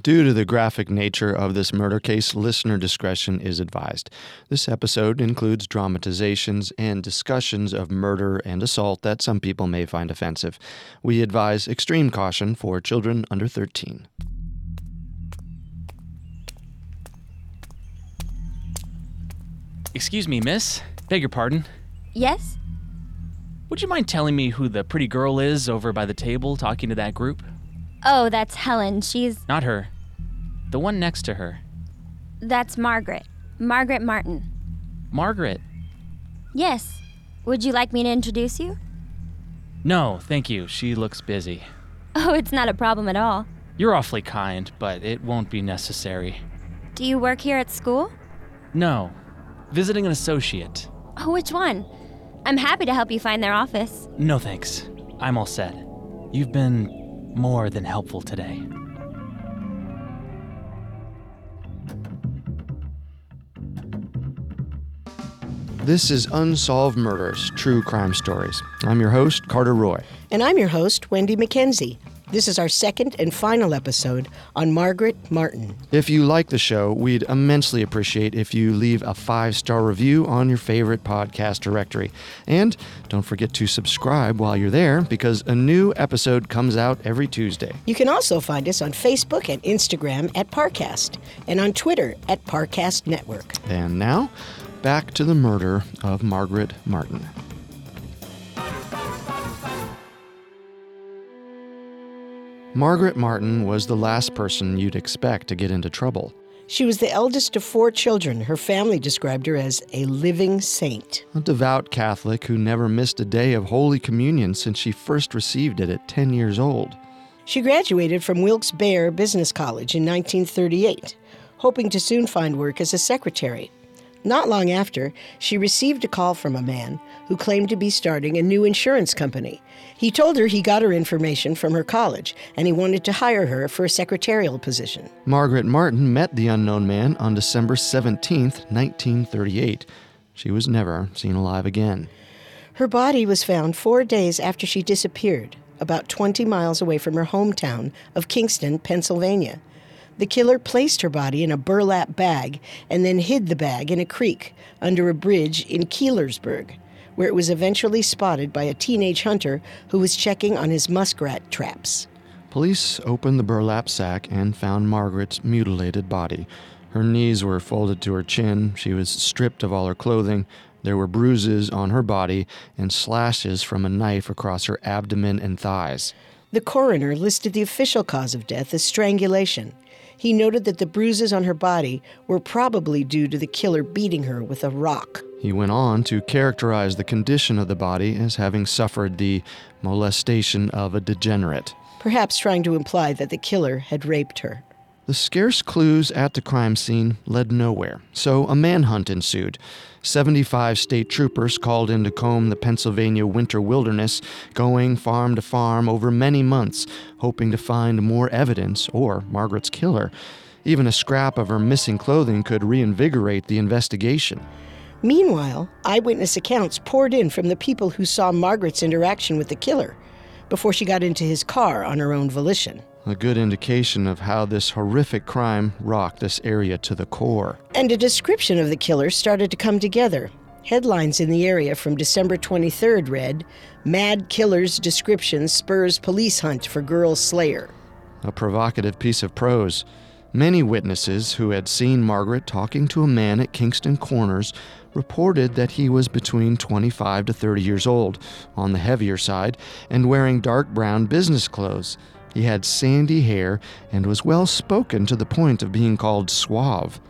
Due to the graphic nature of this murder case, listener discretion is advised. This episode includes dramatizations and discussions of murder and assault that some people may find offensive. We advise extreme caution for children under 13. Excuse me, miss. Beg your pardon. Yes? Would you mind telling me who the pretty girl is over by the table talking to that group? Oh, that's Helen. She's. Not her. The one next to her. That's Margaret. Margaret Martin. Margaret. Yes. Would you like me to introduce you? No, thank you. She looks busy. Oh, it's not a problem at all. You're awfully kind, but it won't be necessary. Do you work here at school? No. Visiting an associate. Oh, which one? I'm happy to help you find their office. No thanks. I'm all set. You've been more than helpful today. This is Unsolved Murders True Crime Stories. I'm your host, Carter Roy. And I'm your host, Wendy McKenzie. This is our second and final episode on Margaret Martin. If you like the show, we'd immensely appreciate if you leave a five star review on your favorite podcast directory. And don't forget to subscribe while you're there because a new episode comes out every Tuesday. You can also find us on Facebook and Instagram at Parcast and on Twitter at Parcast Network. And now, back to the murder of Margaret Martin. Margaret Martin was the last person you'd expect to get into trouble. She was the eldest of four children. Her family described her as a living saint. A devout Catholic who never missed a day of Holy Communion since she first received it at 10 years old. She graduated from Wilkes-Barre Business College in 1938, hoping to soon find work as a secretary. Not long after, she received a call from a man who claimed to be starting a new insurance company. He told her he got her information from her college and he wanted to hire her for a secretarial position. Margaret Martin met the unknown man on December 17, 1938. She was never seen alive again. Her body was found four days after she disappeared, about 20 miles away from her hometown of Kingston, Pennsylvania. The killer placed her body in a burlap bag and then hid the bag in a creek under a bridge in Keelersburg, where it was eventually spotted by a teenage hunter who was checking on his muskrat traps. Police opened the burlap sack and found Margaret's mutilated body. Her knees were folded to her chin, she was stripped of all her clothing, there were bruises on her body and slashes from a knife across her abdomen and thighs. The coroner listed the official cause of death as strangulation. He noted that the bruises on her body were probably due to the killer beating her with a rock. He went on to characterize the condition of the body as having suffered the molestation of a degenerate, perhaps trying to imply that the killer had raped her. The scarce clues at the crime scene led nowhere, so a manhunt ensued. 75 state troopers called in to comb the Pennsylvania winter wilderness, going farm to farm over many months, hoping to find more evidence or Margaret's killer. Even a scrap of her missing clothing could reinvigorate the investigation. Meanwhile, eyewitness accounts poured in from the people who saw Margaret's interaction with the killer before she got into his car on her own volition. A good indication of how this horrific crime rocked this area to the core. And a description of the killer started to come together. Headlines in the area from December 23rd read Mad Killer's Description Spurs Police Hunt for Girl Slayer. A provocative piece of prose. Many witnesses who had seen Margaret talking to a man at Kingston Corners reported that he was between 25 to 30 years old, on the heavier side, and wearing dark brown business clothes. He had sandy hair and was well spoken to the point of being called suave.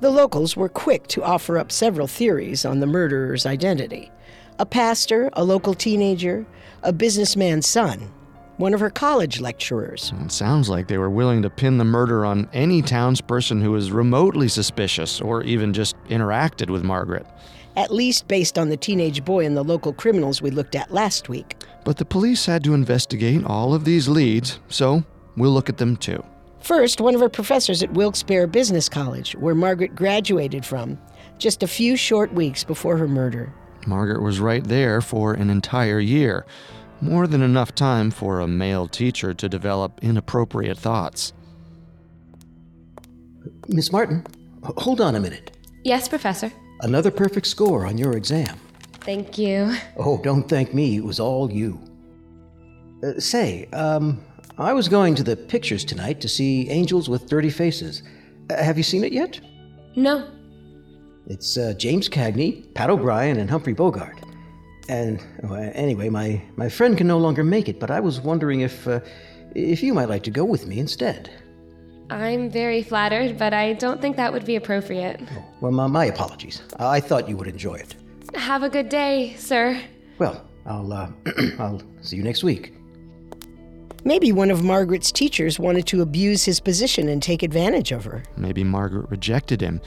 The locals were quick to offer up several theories on the murderer's identity a pastor, a local teenager, a businessman's son, one of her college lecturers. It sounds like they were willing to pin the murder on any townsperson who was remotely suspicious or even just interacted with Margaret. At least based on the teenage boy and the local criminals we looked at last week. But the police had to investigate all of these leads, so we'll look at them too. First, one of her professors at Wilkes-Barre Business College, where Margaret graduated from, just a few short weeks before her murder. Margaret was right there for an entire year, more than enough time for a male teacher to develop inappropriate thoughts. Miss Martin, hold on a minute. Yes, Professor. Another perfect score on your exam. Thank you. Oh, don't thank me, it was all you. Uh, say, um, I was going to the pictures tonight to see Angels with Dirty Faces. Uh, have you seen it yet? No. It's uh, James Cagney, Pat O'Brien, and Humphrey Bogart. And well, anyway, my, my friend can no longer make it, but I was wondering if uh, if you might like to go with me instead. I'm very flattered, but I don't think that would be appropriate. Well, my, my apologies. I thought you would enjoy it. Have a good day, sir. Well, I'll uh, I'll see you next week. Maybe one of Margaret's teachers wanted to abuse his position and take advantage of her. Maybe Margaret rejected him,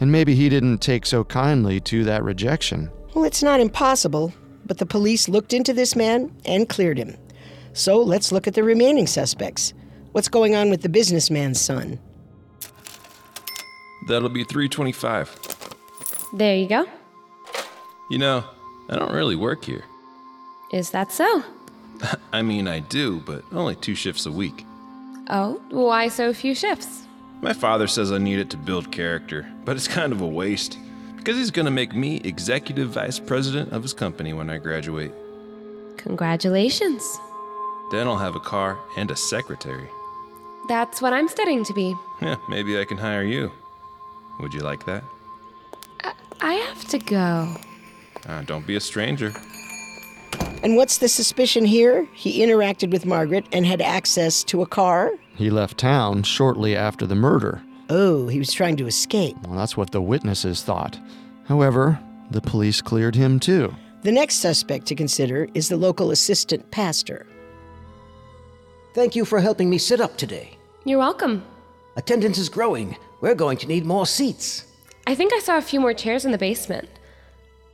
and maybe he didn't take so kindly to that rejection. Well, it's not impossible, but the police looked into this man and cleared him. So let's look at the remaining suspects. What's going on with the businessman's son? That'll be 325. There you go. You know, I don't really work here. Is that so? I mean, I do, but only two shifts a week. Oh, why so few shifts? My father says I need it to build character, but it's kind of a waste because he's going to make me executive vice president of his company when I graduate. Congratulations. Then I'll have a car and a secretary. That's what I'm studying to be. Yeah, maybe I can hire you. Would you like that? I have to go. Uh, don't be a stranger. And what's the suspicion here? He interacted with Margaret and had access to a car? He left town shortly after the murder. Oh, he was trying to escape. Well, that's what the witnesses thought. However, the police cleared him too. The next suspect to consider is the local assistant pastor. Thank you for helping me sit up today. You're welcome. Attendance is growing. We're going to need more seats. I think I saw a few more chairs in the basement.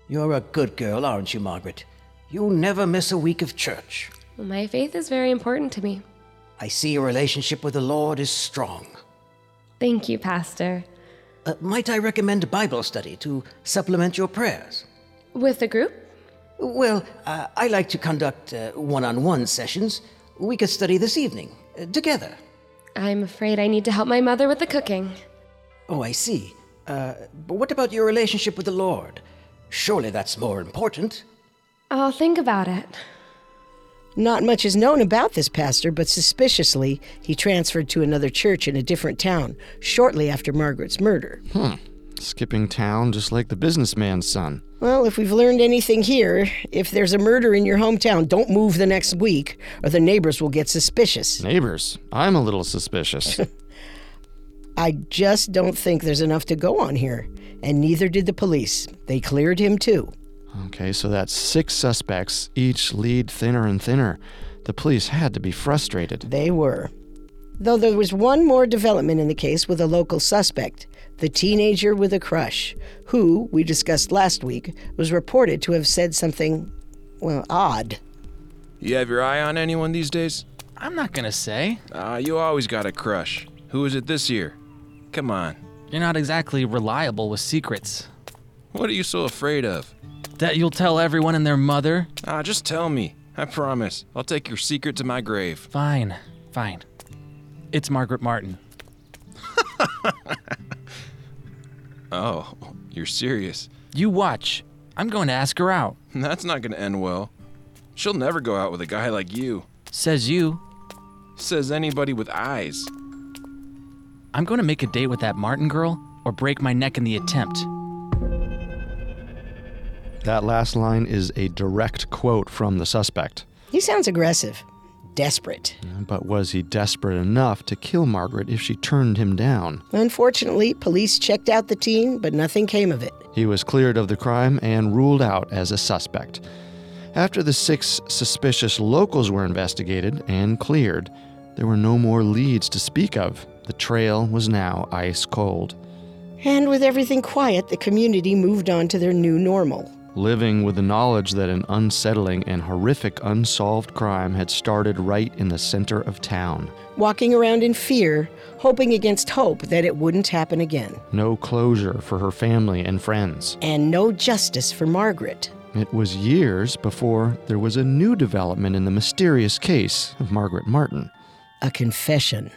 You're a good girl, aren't you, Margaret? You never miss a week of church. My faith is very important to me. I see your relationship with the Lord is strong. Thank you, Pastor. Uh, might I recommend Bible study to supplement your prayers? With the group? Well, uh, I like to conduct one on one sessions. We could study this evening, uh, together. I'm afraid I need to help my mother with the cooking. Oh, I see. Uh, but what about your relationship with the Lord? Surely that's more important. I'll think about it. Not much is known about this pastor, but suspiciously, he transferred to another church in a different town shortly after Margaret's murder. Hmm. Skipping town just like the businessman's son. Well, if we've learned anything here, if there's a murder in your hometown, don't move the next week, or the neighbors will get suspicious. Neighbors, I'm a little suspicious. I just don't think there's enough to go on here, and neither did the police. They cleared him too. Okay, so that's six suspects, each lead thinner and thinner. The police had to be frustrated. They were. Though there was one more development in the case with a local suspect, the teenager with a crush, who, we discussed last week, was reported to have said something, well, odd. You have your eye on anyone these days? I'm not gonna say. Ah, you always got a crush. Who is it this year? Come on. You're not exactly reliable with secrets. What are you so afraid of? That you'll tell everyone and their mother? Ah, just tell me. I promise. I'll take your secret to my grave. Fine, fine. It's Margaret Martin. Oh, you're serious. You watch. I'm going to ask her out. That's not gonna end well. She'll never go out with a guy like you. Says you. Says anybody with eyes. I'm going to make a date with that Martin girl or break my neck in the attempt. That last line is a direct quote from the suspect. He sounds aggressive, desperate. But was he desperate enough to kill Margaret if she turned him down? Unfortunately, police checked out the teen, but nothing came of it. He was cleared of the crime and ruled out as a suspect. After the six suspicious locals were investigated and cleared, there were no more leads to speak of. The trail was now ice cold. And with everything quiet, the community moved on to their new normal. Living with the knowledge that an unsettling and horrific unsolved crime had started right in the center of town. Walking around in fear, hoping against hope that it wouldn't happen again. No closure for her family and friends. And no justice for Margaret. It was years before there was a new development in the mysterious case of Margaret Martin. A confession.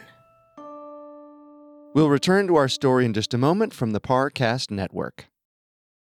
We'll return to our story in just a moment from the Parcast Network.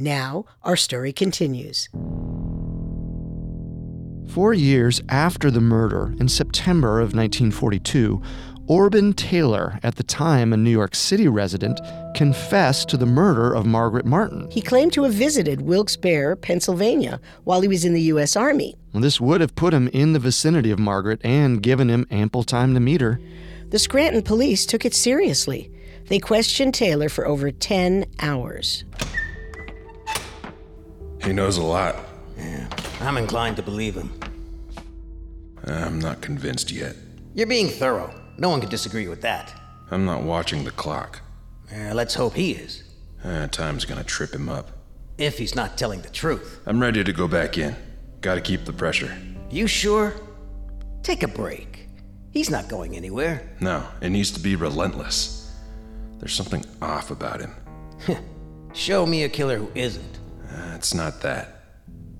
Now, our story continues. Four years after the murder, in September of 1942, Orban Taylor, at the time a New York City resident, confessed to the murder of Margaret Martin. He claimed to have visited Wilkes-Barre, Pennsylvania, while he was in the U.S. Army. This would have put him in the vicinity of Margaret and given him ample time to meet her. The Scranton police took it seriously. They questioned Taylor for over 10 hours. He knows a lot. Yeah, I'm inclined to believe him. I'm not convinced yet. You're being thorough. No one could disagree with that. I'm not watching the clock. Uh, let's hope he is. Uh, time's gonna trip him up. If he's not telling the truth. I'm ready to go back in. Gotta keep the pressure. You sure? Take a break. He's not going anywhere. No, it needs to be relentless. There's something off about him. Show me a killer who isn't. Uh, it's not that.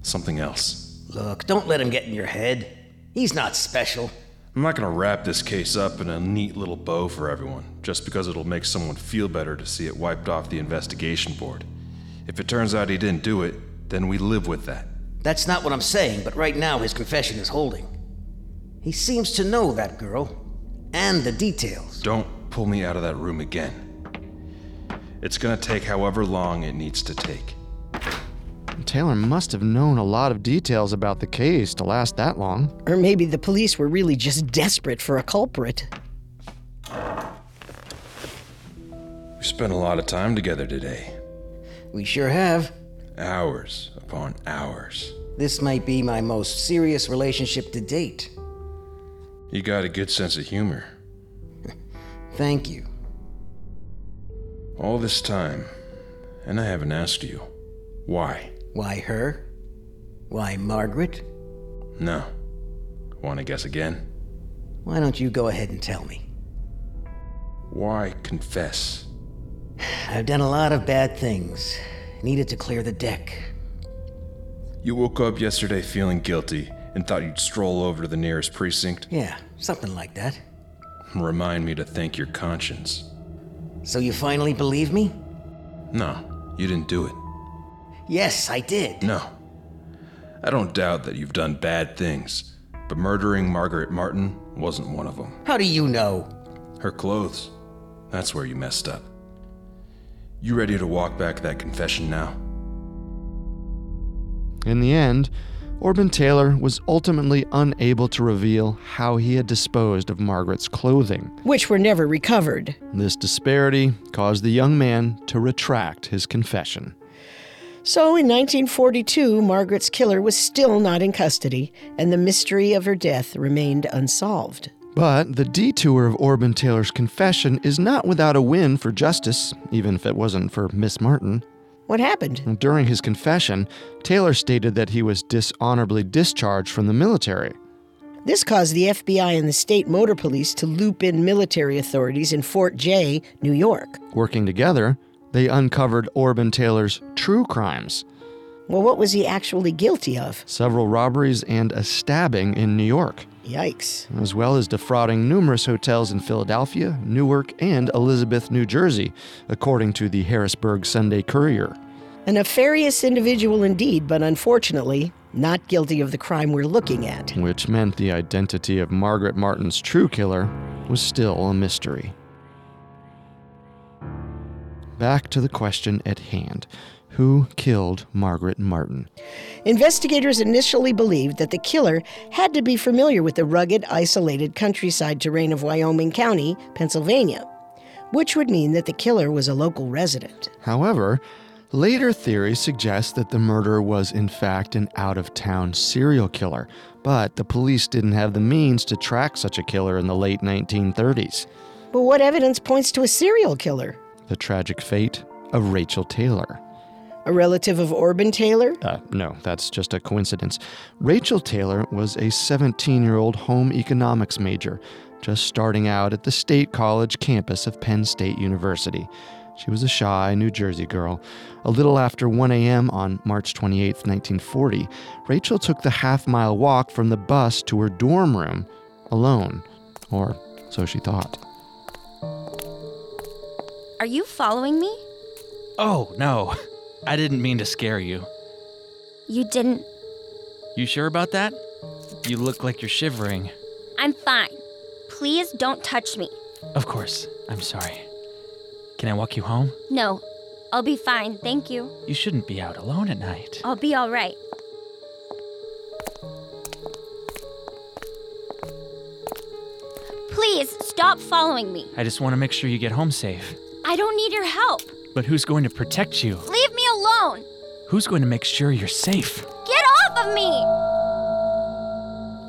Something else. Look, don't let him get in your head. He's not special. I'm not gonna wrap this case up in a neat little bow for everyone, just because it'll make someone feel better to see it wiped off the investigation board. If it turns out he didn't do it, then we live with that. That's not what I'm saying, but right now his confession is holding. He seems to know that girl, and the details. Don't pull me out of that room again. It's gonna take however long it needs to take. Taylor must have known a lot of details about the case to last that long. Or maybe the police were really just desperate for a culprit. We spent a lot of time together today. We sure have. Hours upon hours. This might be my most serious relationship to date. You got a good sense of humor. Thank you. All this time, and I haven't asked you. Why? Why her? Why Margaret? No. Want to guess again? Why don't you go ahead and tell me? Why confess? I've done a lot of bad things. Needed to clear the deck. You woke up yesterday feeling guilty and thought you'd stroll over to the nearest precinct? Yeah, something like that. Remind me to thank your conscience. So you finally believe me? No, you didn't do it. Yes, I did. No. I don't doubt that you've done bad things, but murdering Margaret Martin wasn't one of them. How do you know? Her clothes. That's where you messed up. You ready to walk back that confession now? In the end, Orban Taylor was ultimately unable to reveal how he had disposed of Margaret's clothing. which were never recovered. This disparity caused the young man to retract his confession. So in 1942, Margaret's killer was still not in custody, and the mystery of her death remained unsolved. But the detour of Orban Taylor's confession is not without a win for justice, even if it wasn't for Miss Martin. What happened? During his confession, Taylor stated that he was dishonorably discharged from the military. This caused the FBI and the state motor police to loop in military authorities in Fort Jay, New York. Working together, they uncovered Orban Taylor's true crimes Well, what was he actually guilty of? several robberies and a stabbing in New York, Yikes. as well as defrauding numerous hotels in Philadelphia, Newark, and Elizabeth, New Jersey, according to the Harrisburg Sunday Courier. A nefarious individual indeed, but unfortunately, not guilty of the crime we're looking at. which meant the identity of Margaret Martin's true killer was still a mystery. Back to the question at hand who killed Margaret Martin? Investigators initially believed that the killer had to be familiar with the rugged, isolated countryside terrain of Wyoming County, Pennsylvania, which would mean that the killer was a local resident. However, later theories suggest that the murderer was in fact an out of town serial killer, but the police didn't have the means to track such a killer in the late 1930s. But what evidence points to a serial killer? The tragic fate of Rachel Taylor. A relative of Orban Taylor? Uh, no, that's just a coincidence. Rachel Taylor was a 17 year old home economics major, just starting out at the State College campus of Penn State University. She was a shy New Jersey girl. A little after 1 a.m. on March 28, 1940, Rachel took the half mile walk from the bus to her dorm room alone. Or so she thought. Are you following me? Oh, no. I didn't mean to scare you. You didn't. You sure about that? You look like you're shivering. I'm fine. Please don't touch me. Of course. I'm sorry. Can I walk you home? No, I'll be fine, thank you. You shouldn't be out alone at night. I'll be all right. Please stop following me. I just want to make sure you get home safe. I don't need your help. But who's going to protect you? Leave me alone. Who's going to make sure you're safe? Get off of me.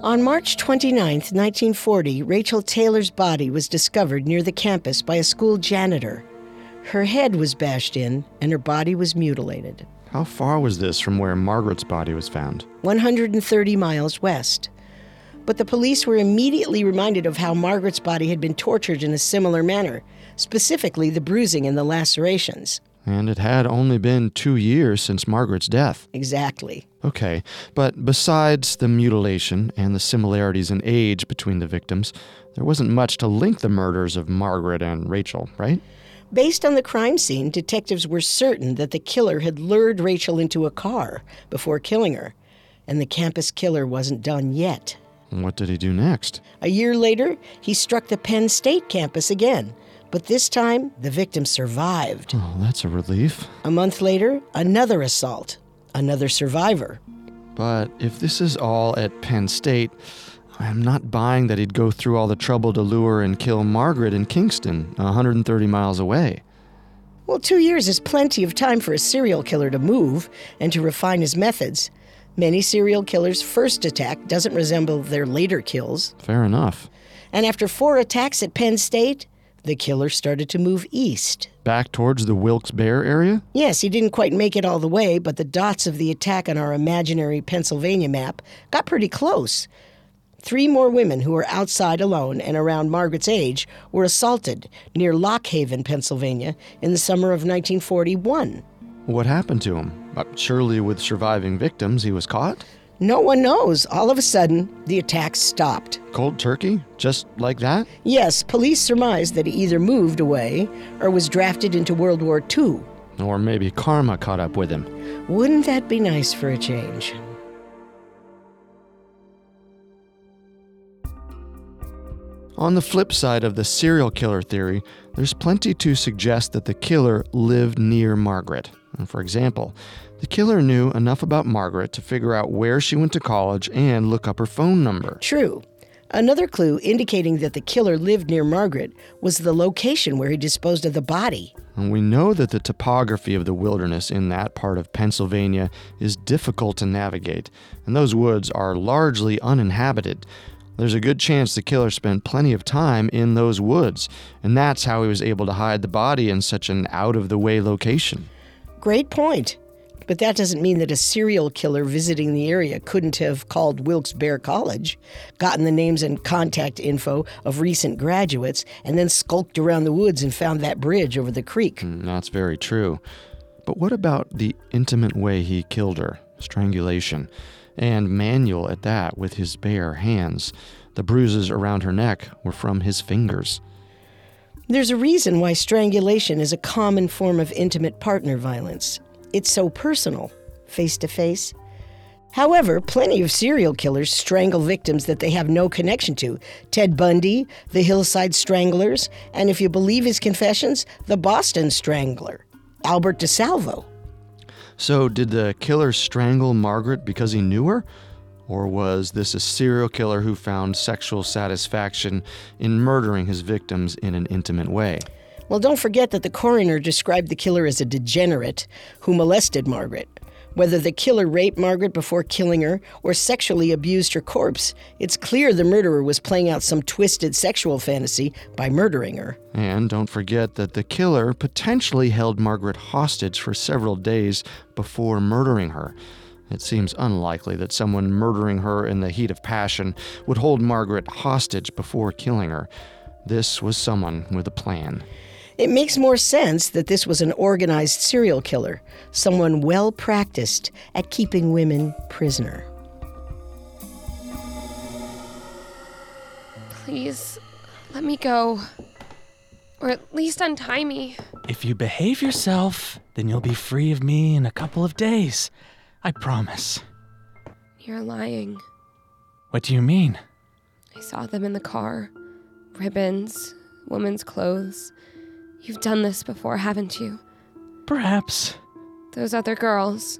On March 29, 1940, Rachel Taylor's body was discovered near the campus by a school janitor. Her head was bashed in and her body was mutilated. How far was this from where Margaret's body was found? 130 miles west. But the police were immediately reminded of how Margaret's body had been tortured in a similar manner, specifically the bruising and the lacerations. And it had only been two years since Margaret's death. Exactly. Okay, but besides the mutilation and the similarities in age between the victims, there wasn't much to link the murders of Margaret and Rachel, right? Based on the crime scene, detectives were certain that the killer had lured Rachel into a car before killing her, and the campus killer wasn't done yet. What did he do next? A year later, he struck the Penn State campus again, but this time the victim survived. Oh, that's a relief. A month later, another assault, another survivor. But if this is all at Penn State, I'm not buying that he'd go through all the trouble to lure and kill Margaret in Kingston, 130 miles away. Well, two years is plenty of time for a serial killer to move and to refine his methods. Many serial killers' first attack doesn't resemble their later kills. Fair enough. And after four attacks at Penn State, the killer started to move east. Back towards the Wilkes Barre area? Yes, he didn't quite make it all the way, but the dots of the attack on our imaginary Pennsylvania map got pretty close. Three more women who were outside alone and around Margaret's age were assaulted near Lock Haven, Pennsylvania, in the summer of 1941. What happened to him? Uh, surely, with surviving victims, he was caught? No one knows. All of a sudden, the attacks stopped. Cold turkey? Just like that? Yes, police surmised that he either moved away or was drafted into World War II. Or maybe karma caught up with him. Wouldn't that be nice for a change? On the flip side of the serial killer theory, there's plenty to suggest that the killer lived near Margaret. For example, the killer knew enough about Margaret to figure out where she went to college and look up her phone number. True. Another clue indicating that the killer lived near Margaret was the location where he disposed of the body. And we know that the topography of the wilderness in that part of Pennsylvania is difficult to navigate, and those woods are largely uninhabited. There's a good chance the killer spent plenty of time in those woods, and that's how he was able to hide the body in such an out of the way location. Great point. But that doesn't mean that a serial killer visiting the area couldn't have called Wilkes-Barre College, gotten the names and contact info of recent graduates, and then skulked around the woods and found that bridge over the creek. Mm, that's very true. But what about the intimate way he killed her? Strangulation. And manual at that, with his bare hands. The bruises around her neck were from his fingers. There's a reason why strangulation is a common form of intimate partner violence. It's so personal, face to face. However, plenty of serial killers strangle victims that they have no connection to. Ted Bundy, the Hillside Stranglers, and if you believe his confessions, the Boston Strangler, Albert DeSalvo. So, did the killer strangle Margaret because he knew her? Or was this a serial killer who found sexual satisfaction in murdering his victims in an intimate way? Well, don't forget that the coroner described the killer as a degenerate who molested Margaret. Whether the killer raped Margaret before killing her or sexually abused her corpse, it's clear the murderer was playing out some twisted sexual fantasy by murdering her. And don't forget that the killer potentially held Margaret hostage for several days before murdering her. It seems unlikely that someone murdering her in the heat of passion would hold Margaret hostage before killing her. This was someone with a plan. It makes more sense that this was an organized serial killer, someone well practiced at keeping women prisoner. Please, let me go. Or at least untie me. If you behave yourself, then you'll be free of me in a couple of days. I promise. You're lying. What do you mean? I saw them in the car. Ribbons, women's clothes. You've done this before, haven't you? Perhaps. Those other girls.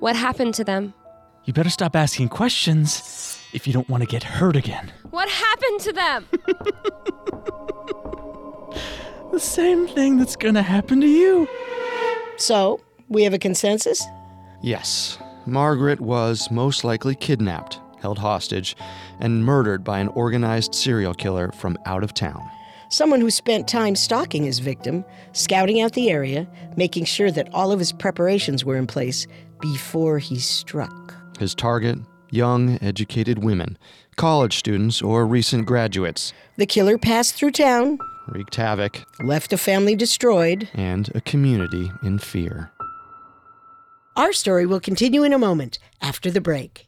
What happened to them? You better stop asking questions if you don't want to get hurt again. What happened to them? the same thing that's gonna happen to you. So, we have a consensus? Yes, Margaret was most likely kidnapped, held hostage, and murdered by an organized serial killer from out of town. Someone who spent time stalking his victim, scouting out the area, making sure that all of his preparations were in place before he struck. His target young, educated women, college students, or recent graduates. The killer passed through town, wreaked havoc, left a family destroyed, and a community in fear. Our story will continue in a moment after the break.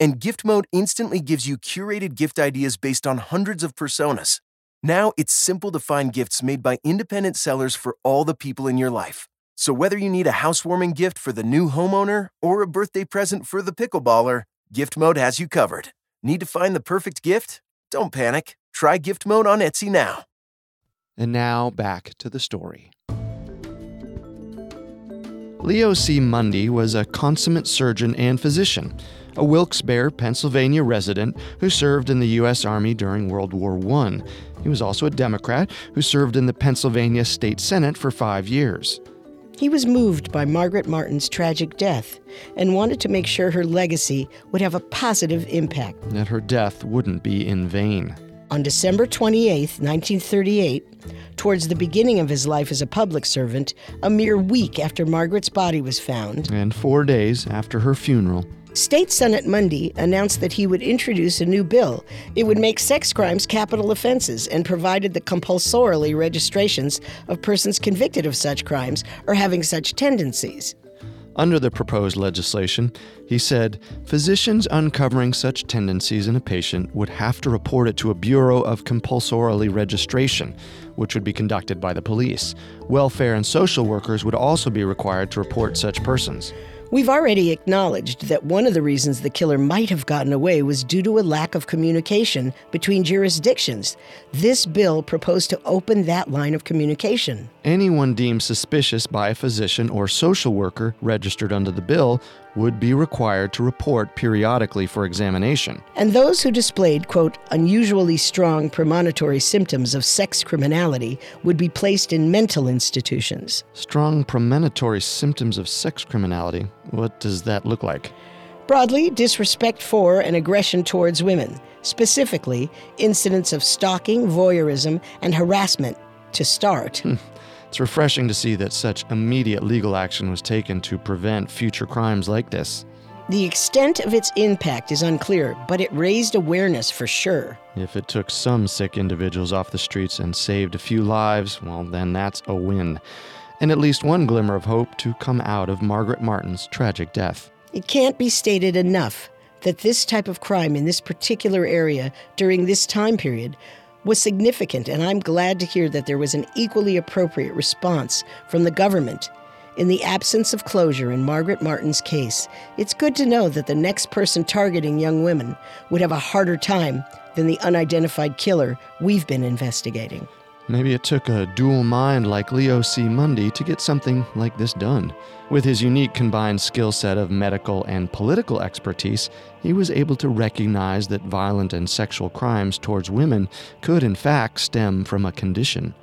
And gift mode instantly gives you curated gift ideas based on hundreds of personas. Now it's simple to find gifts made by independent sellers for all the people in your life. So whether you need a housewarming gift for the new homeowner or a birthday present for the pickleballer, gift mode has you covered. Need to find the perfect gift? Don't panic. Try gift mode on Etsy now. And now back to the story. Leo C. Mundy was a consummate surgeon and physician, a Wilkes-Barre, Pennsylvania resident who served in the U.S. Army during World War I. He was also a Democrat who served in the Pennsylvania State Senate for five years. He was moved by Margaret Martin's tragic death and wanted to make sure her legacy would have a positive impact. That her death wouldn't be in vain. On December 28, 1938, towards the beginning of his life as a public servant, a mere week after Margaret's body was found, And four days after her funeral, State Senate Mundy announced that he would introduce a new bill. It would make sex crimes capital offenses and provided the compulsorily registrations of persons convicted of such crimes or having such tendencies. Under the proposed legislation, he said physicians uncovering such tendencies in a patient would have to report it to a Bureau of Compulsorily Registration, which would be conducted by the police. Welfare and social workers would also be required to report such persons. We've already acknowledged that one of the reasons the killer might have gotten away was due to a lack of communication between jurisdictions. This bill proposed to open that line of communication. Anyone deemed suspicious by a physician or social worker registered under the bill would be required to report periodically for examination. And those who displayed, quote, unusually strong premonitory symptoms of sex criminality would be placed in mental institutions. Strong premonitory symptoms of sex criminality. What does that look like? Broadly, disrespect for and aggression towards women, specifically, incidents of stalking, voyeurism, and harassment to start. Hmm. It's refreshing to see that such immediate legal action was taken to prevent future crimes like this. The extent of its impact is unclear, but it raised awareness for sure. If it took some sick individuals off the streets and saved a few lives, well, then that's a win. And at least one glimmer of hope to come out of Margaret Martin's tragic death. It can't be stated enough that this type of crime in this particular area during this time period was significant, and I'm glad to hear that there was an equally appropriate response from the government. In the absence of closure in Margaret Martin's case, it's good to know that the next person targeting young women would have a harder time than the unidentified killer we've been investigating. Maybe it took a dual mind like Leo C. Mundy to get something like this done. With his unique combined skill set of medical and political expertise, he was able to recognize that violent and sexual crimes towards women could, in fact, stem from a condition.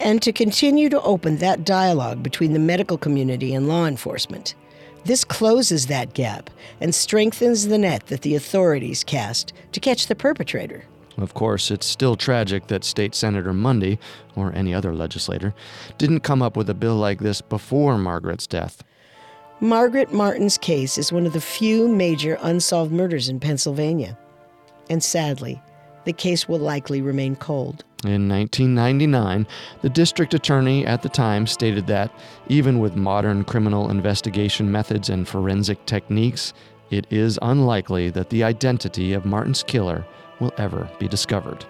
And to continue to open that dialogue between the medical community and law enforcement. This closes that gap and strengthens the net that the authorities cast to catch the perpetrator. Of course, it's still tragic that State Senator Mundy, or any other legislator, didn't come up with a bill like this before Margaret's death. Margaret Martin's case is one of the few major unsolved murders in Pennsylvania. And sadly, the case will likely remain cold. In 1999, the district attorney at the time stated that, even with modern criminal investigation methods and forensic techniques, it is unlikely that the identity of Martin's killer will ever be discovered.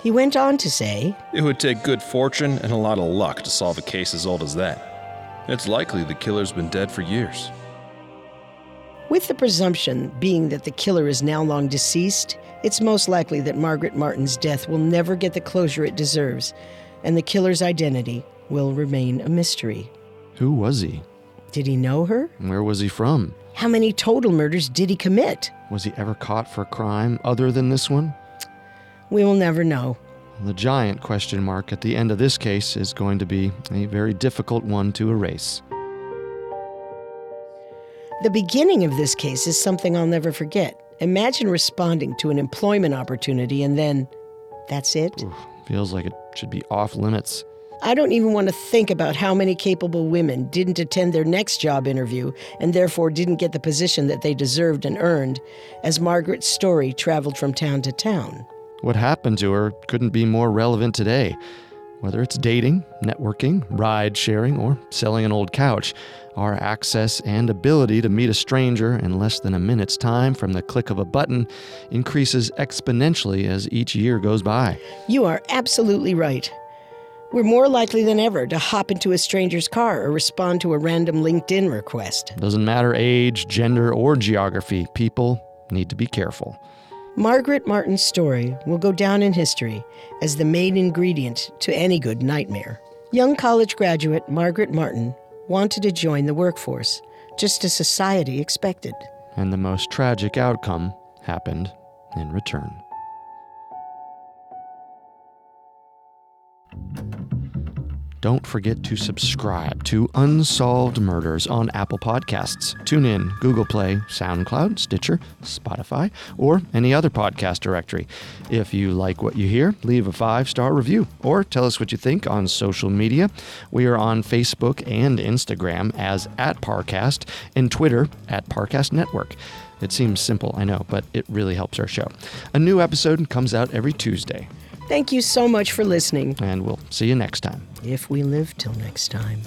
He went on to say It would take good fortune and a lot of luck to solve a case as old as that. It's likely the killer's been dead for years. With the presumption being that the killer is now long deceased, it's most likely that Margaret Martin's death will never get the closure it deserves, and the killer's identity will remain a mystery. Who was he? Did he know her? Where was he from? How many total murders did he commit? Was he ever caught for a crime other than this one? We will never know. The giant question mark at the end of this case is going to be a very difficult one to erase. The beginning of this case is something I'll never forget. Imagine responding to an employment opportunity and then that's it. Oof, feels like it should be off limits. I don't even want to think about how many capable women didn't attend their next job interview and therefore didn't get the position that they deserved and earned as Margaret's story traveled from town to town. What happened to her couldn't be more relevant today. Whether it's dating, networking, ride sharing, or selling an old couch, our access and ability to meet a stranger in less than a minute's time from the click of a button increases exponentially as each year goes by. You are absolutely right. We're more likely than ever to hop into a stranger's car or respond to a random LinkedIn request. Doesn't matter age, gender, or geography, people need to be careful. Margaret Martin's story will go down in history as the main ingredient to any good nightmare. Young college graduate Margaret Martin wanted to join the workforce, just as society expected. And the most tragic outcome happened in return. Don't forget to subscribe to Unsolved Murders on Apple Podcasts, TuneIn, Google Play, SoundCloud, Stitcher, Spotify, or any other podcast directory. If you like what you hear, leave a five star review or tell us what you think on social media. We are on Facebook and Instagram as at Parcast and Twitter at Parcast Network. It seems simple, I know, but it really helps our show. A new episode comes out every Tuesday. Thank you so much for listening. And we'll see you next time. If we live till next time.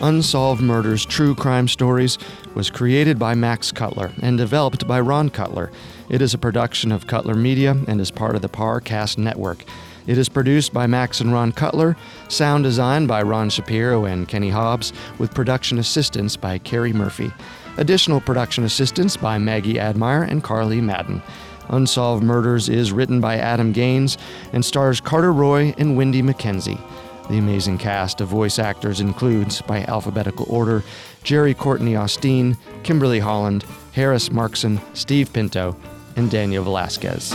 Unsolved Murders True Crime Stories was created by Max Cutler and developed by Ron Cutler. It is a production of Cutler Media and is part of the Parcast Network. It is produced by Max and Ron Cutler, sound design by Ron Shapiro and Kenny Hobbs, with production assistance by Carrie Murphy. Additional production assistance by Maggie Admire and Carly Madden. Unsolved Murders is written by Adam Gaines and stars Carter Roy and Wendy McKenzie. The amazing cast of voice actors includes, by alphabetical order, Jerry Courtney Austin, Kimberly Holland, Harris Markson, Steve Pinto, and Daniel Velasquez.